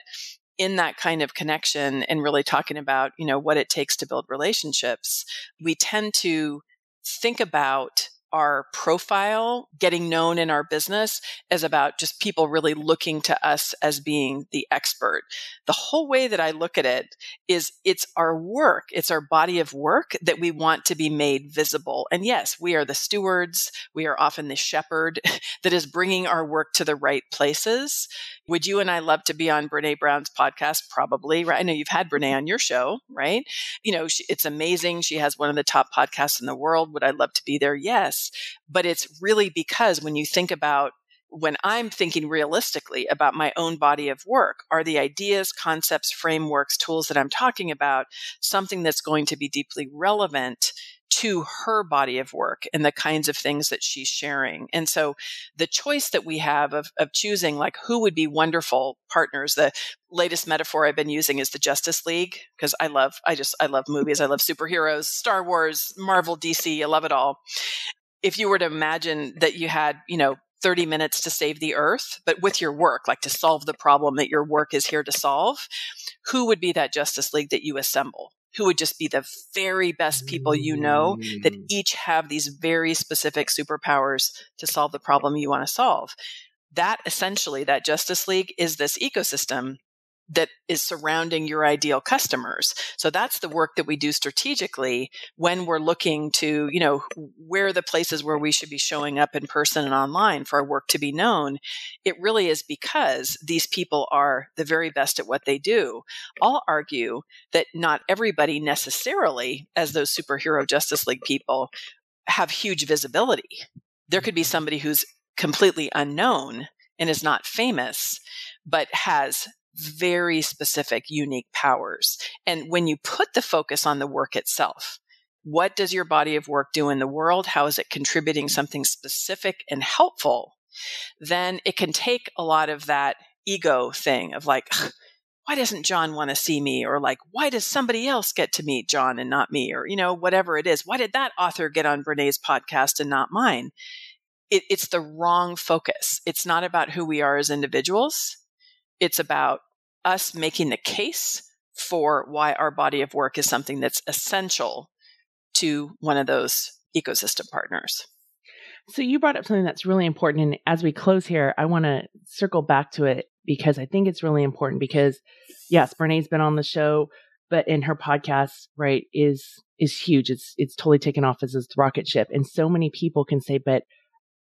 in that kind of connection and really talking about you know what it takes to build relationships we tend to think about our profile, getting known in our business is about just people really looking to us as being the expert. The whole way that I look at it is it's our work, it's our body of work that we want to be made visible. And yes, we are the stewards, we are often the shepherd that is bringing our work to the right places. Would you and I love to be on Brene Brown's podcast? Probably, right? I know you've had Brene on your show, right? You know, she, it's amazing. She has one of the top podcasts in the world. Would I love to be there? Yes. But it's really because when you think about when I'm thinking realistically about my own body of work, are the ideas, concepts, frameworks, tools that I'm talking about something that's going to be deeply relevant to her body of work and the kinds of things that she's sharing. And so the choice that we have of, of choosing like who would be wonderful partners, the latest metaphor I've been using is the Justice League because I love, I just, I love movies. I love superheroes, Star Wars, Marvel, DC. I love it all. If you were to imagine that you had, you know, 30 minutes to save the earth, but with your work, like to solve the problem that your work is here to solve, who would be that Justice League that you assemble? Who would just be the very best people you know that mm. each have these very specific superpowers to solve the problem you want to solve? That essentially, that Justice League is this ecosystem that is surrounding your ideal customers. So that's the work that we do strategically when we're looking to, you know, where are the places where we should be showing up in person and online for our work to be known. It really is because these people are the very best at what they do. I'll argue that not everybody necessarily, as those superhero Justice League people, have huge visibility. There could be mm-hmm. somebody who's completely unknown and is not famous, but has very specific, unique powers. And when you put the focus on the work itself, what does your body of work do in the world? How is it contributing something specific and helpful? Then it can take a lot of that ego thing of like, why doesn't John want to see me? Or like, why does somebody else get to meet John and not me? Or, you know, whatever it is. Why did that author get on Brene's podcast and not mine? It, it's the wrong focus. It's not about who we are as individuals. It's about us making the case for why our body of work is something that's essential to one of those ecosystem partners. So you brought up something that's really important. And as we close here, I want to circle back to it because I think it's really important because yes, Brene's been on the show, but in her podcast, right, is is huge. It's it's totally taken off as a rocket ship. And so many people can say, but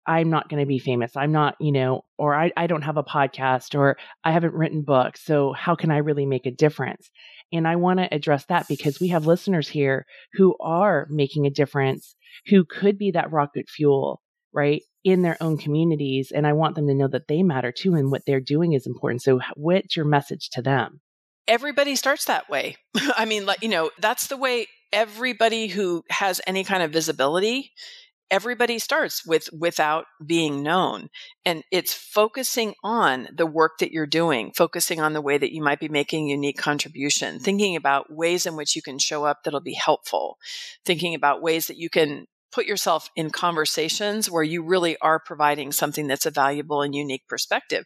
I'm not going to be famous. I'm not, you know, or I, I don't have a podcast or I haven't written books. So how can I really make a difference? And I want to address that because we have listeners here who are making a difference, who could be that rocket fuel, right, in their own communities. And I want them to know that they matter too and what they're doing is important. So what's your message to them? Everybody starts that way. I mean, like, you know, that's the way everybody who has any kind of visibility everybody starts with without being known and it's focusing on the work that you're doing focusing on the way that you might be making a unique contribution thinking about ways in which you can show up that'll be helpful thinking about ways that you can put yourself in conversations where you really are providing something that's a valuable and unique perspective.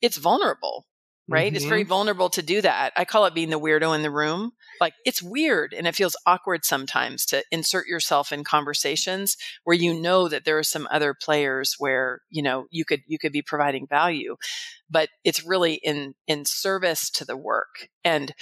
It's vulnerable right? Mm-hmm. It's very mm-hmm. vulnerable to do that. I call it being the weirdo in the room. Like it's weird and it feels awkward sometimes to insert yourself in conversations where you know that there are some other players where, you know, you could you could be providing value. But it's really in in service to the work. And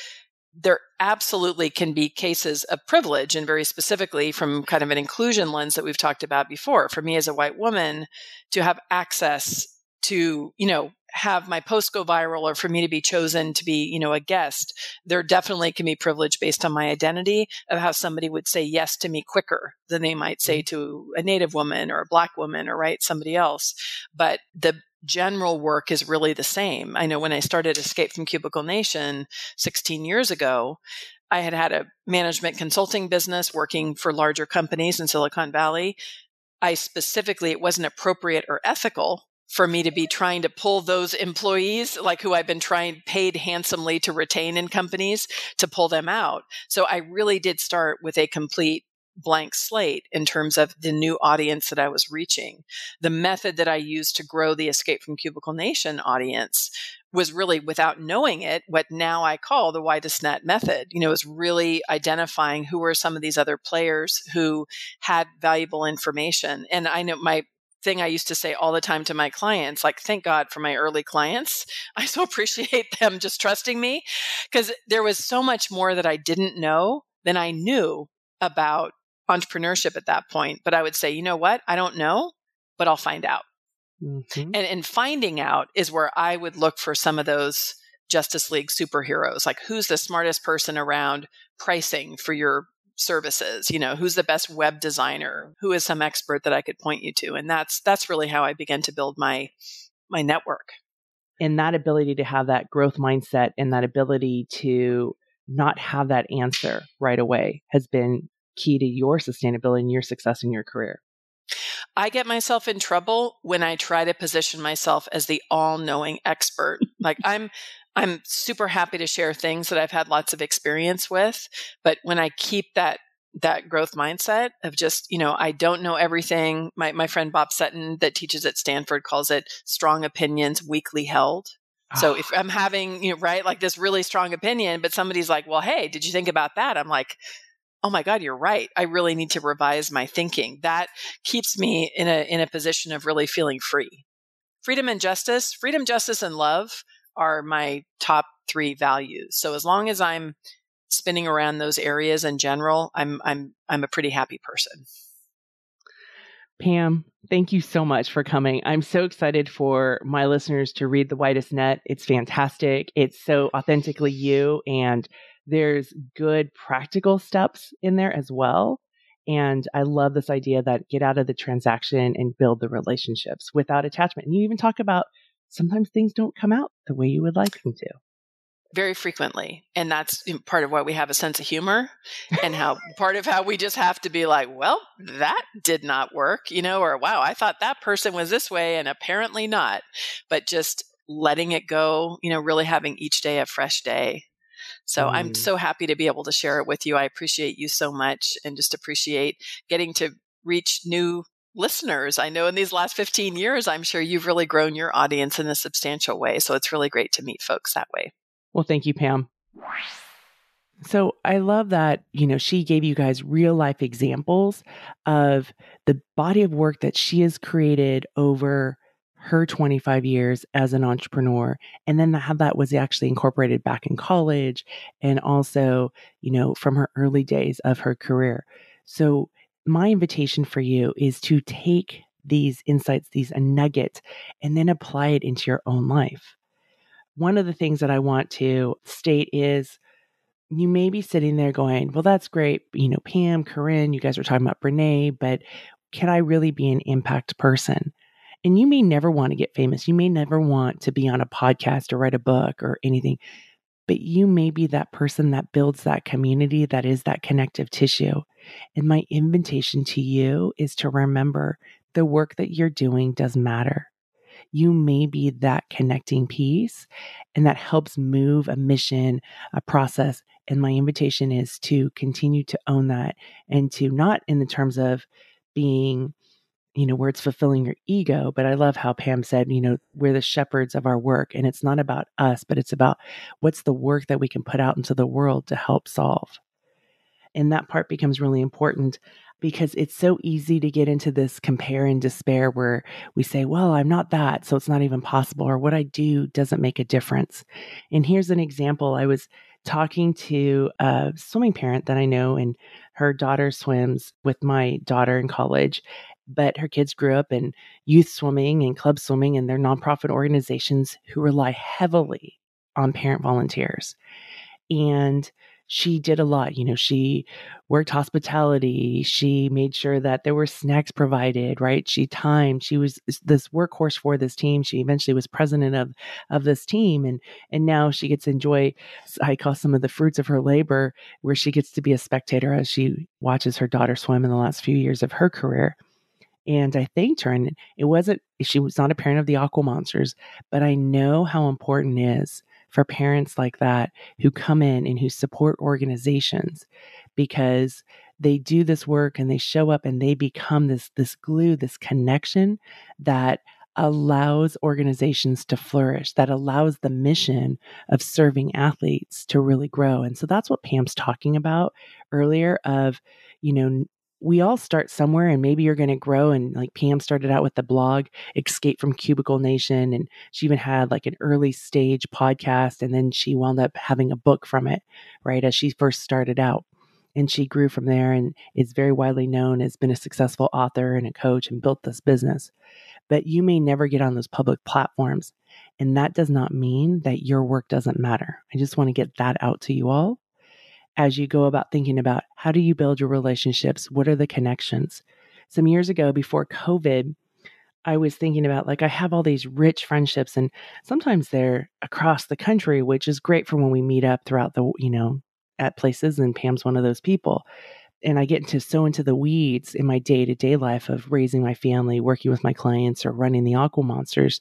there absolutely can be cases of privilege and very specifically from kind of an inclusion lens that we've talked about before. For me as a white woman to have access to, you know, have my post go viral or for me to be chosen to be, you know, a guest, there definitely can be privilege based on my identity of how somebody would say yes to me quicker than they might say mm-hmm. to a native woman or a black woman or right somebody else. But the general work is really the same. I know when I started Escape from Cubicle Nation 16 years ago, I had had a management consulting business working for larger companies in Silicon Valley. I specifically, it wasn't appropriate or ethical for me to be trying to pull those employees, like who I've been trying paid handsomely to retain in companies, to pull them out. So I really did start with a complete blank slate in terms of the new audience that I was reaching. The method that I used to grow the Escape from Cubicle Nation audience was really without knowing it what now I call the widest net method. You know, is really identifying who were some of these other players who had valuable information. And I know my thing I used to say all the time to my clients like, thank God for my early clients. I so appreciate them just trusting me because there was so much more that I didn't know than I knew about entrepreneurship at that point. But I would say, you know what? I don't know, but I'll find out. Mm-hmm. And and finding out is where I would look for some of those Justice League superheroes. Like who's the smartest person around pricing for your services? You know, who's the best web designer? Who is some expert that I could point you to? And that's that's really how I began to build my my network. And that ability to have that growth mindset and that ability to not have that answer right away has been key to your sustainability and your success in your career. I get myself in trouble when I try to position myself as the all-knowing expert. like I'm I'm super happy to share things that I've had lots of experience with, but when I keep that that growth mindset of just, you know, I don't know everything. My my friend Bob Sutton that teaches at Stanford calls it strong opinions weakly held. So if ah. I'm having, you know, right, like this really strong opinion, but somebody's like, well, hey, did you think about that? I'm like, oh my God, you're right. I really need to revise my thinking. That keeps me in a, in a position of really feeling free. Freedom and justice, freedom, justice, and love are my top three values. So as long as I'm spinning around those areas in general, I'm, I'm, I'm a pretty happy person. Pam, thank you so much for coming. I'm so excited for my listeners to read The Widest Net. It's fantastic. It's so authentically you and there's good practical steps in there as well. And I love this idea that get out of the transaction and build the relationships without attachment. And you even talk about sometimes things don't come out the way you would like them to. Very frequently. And that's part of why we have a sense of humor and how part of how we just have to be like, well, that did not work, you know, or wow, I thought that person was this way and apparently not. But just letting it go, you know, really having each day a fresh day so mm. I'm so happy to be able to share it with you. I appreciate you so much and just appreciate getting to reach new listeners. I know in these last 15 years, I'm sure you've really grown your audience in a substantial way. So it's really great to meet folks that way. Well, thank you, Pam. So I love that, you know, she gave you guys real life examples of the body of work that she has created over her 25 years as an entrepreneur and then how that was actually incorporated back in college and also you know from her early days of her career so my invitation for you is to take these insights these nuggets and then apply it into your own life. One of the things that i want to state is you may be sitting there going well that's great you know pam koren you guys are talking about brene but can i really be an impact person? And you may never want to get famous. You may never want to be on a podcast or write a book or anything, but you may be that person that builds that community that is that connective tissue. And my invitation to you is to remember the work that you're doing does matter. You may be that connecting piece and that helps move a mission, a process. And my invitation is to continue to own that and to not in the terms of being you know, where it's fulfilling your ego. But I love how Pam said, you know, we're the shepherds of our work and it's not about us, but it's about what's the work that we can put out into the world to help solve. And that part becomes really important because it's so easy to get into this compare and despair where we say, well, I'm not that, so it's not even possible, or what I do doesn't make a difference. And here's an example I was talking to a swimming parent that I know, and her daughter swims with my daughter in college but her kids grew up in youth swimming and club swimming and their nonprofit organizations who rely heavily on parent volunteers. And she did a lot. You know, she worked hospitality. She made sure that there were snacks provided, right? She timed. She was this workhorse for this team. She eventually was president of of this team, and and now she gets to enjoy. I call some of the fruits of her labor, where she gets to be a spectator as she watches her daughter swim in the last few years of her career. And I thanked her. And it wasn't, she was not a parent of the Aqua Monsters, but I know how important it is for parents like that who come in and who support organizations because they do this work and they show up and they become this this glue this connection that allows organizations to flourish that allows the mission of serving athletes to really grow and so that's what Pam's talking about earlier of you know we all start somewhere and maybe you're going to grow and like pam started out with the blog escape from cubicle nation and she even had like an early stage podcast and then she wound up having a book from it right as she first started out and she grew from there and is very widely known has been a successful author and a coach and built this business but you may never get on those public platforms. And that does not mean that your work doesn't matter. I just want to get that out to you all as you go about thinking about how do you build your relationships? What are the connections? Some years ago, before COVID, I was thinking about like I have all these rich friendships and sometimes they're across the country, which is great for when we meet up throughout the, you know, at places and Pam's one of those people. And I get into so into the weeds in my day-to-day life of raising my family, working with my clients or running the aqua monsters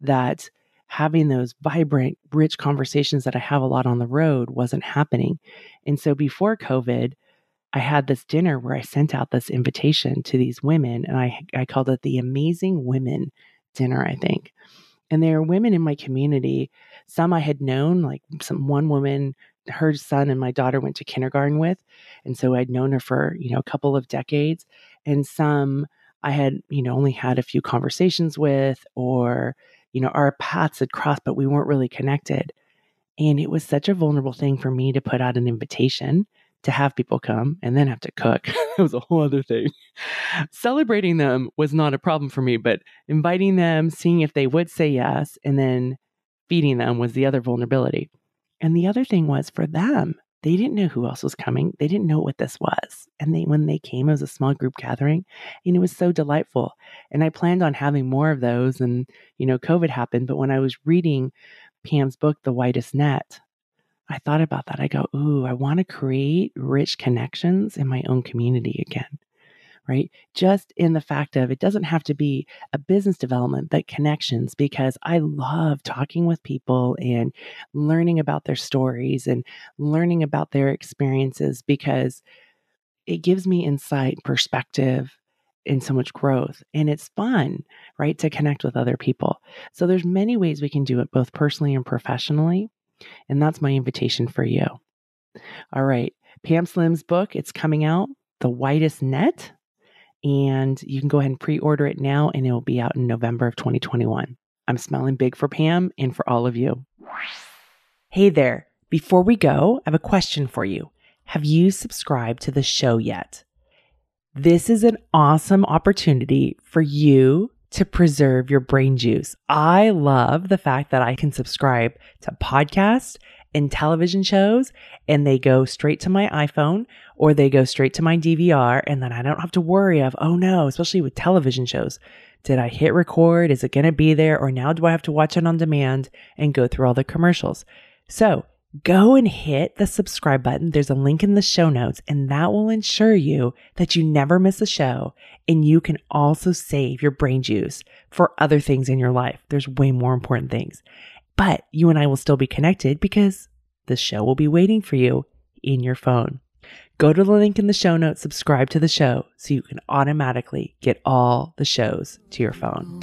that having those vibrant, rich conversations that I have a lot on the road wasn't happening. And so before COVID, I had this dinner where I sent out this invitation to these women, and I, I called it the Amazing Women Dinner, I think. And there are women in my community. Some I had known, like some one woman, her son and my daughter went to kindergarten with. And so I'd known her for, you know, a couple of decades. And some I had, you know, only had a few conversations with, or you know, our paths had crossed, but we weren't really connected. And it was such a vulnerable thing for me to put out an invitation to have people come and then have to cook. it was a whole other thing. Celebrating them was not a problem for me, but inviting them, seeing if they would say yes, and then feeding them was the other vulnerability. And the other thing was for them, they didn't know who else was coming. They didn't know what this was. And they when they came, it was a small group gathering and it was so delightful. And I planned on having more of those and you know, COVID happened, but when I was reading Pam's book, The Widest Net, I thought about that. I go, ooh, I want to create rich connections in my own community again right? Just in the fact of it doesn't have to be a business development, but connections, because I love talking with people and learning about their stories and learning about their experiences because it gives me insight, perspective, and so much growth and it's fun right to connect with other people. So there's many ways we can do it both personally and professionally and that's my invitation for you. All right pam slim's book it's coming out the widest net and you can go ahead and pre order it now, and it will be out in November of 2021. I'm smelling big for Pam and for all of you. Hey there. Before we go, I have a question for you. Have you subscribed to the show yet? This is an awesome opportunity for you to preserve your brain juice. I love the fact that I can subscribe to podcasts and television shows and they go straight to my iPhone or they go straight to my DVR and then I don't have to worry of, oh no, especially with television shows. Did I hit record? Is it going to be there? Or now do I have to watch it on demand and go through all the commercials? So go and hit the subscribe button. There's a link in the show notes and that will ensure you that you never miss a show and you can also save your brain juice for other things in your life. There's way more important things. But you and I will still be connected because the show will be waiting for you in your phone. Go to the link in the show notes, subscribe to the show so you can automatically get all the shows to your phone.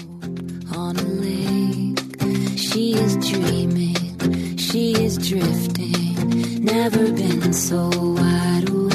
On a lake, she is dreaming, she is drifting, never been so wide awake.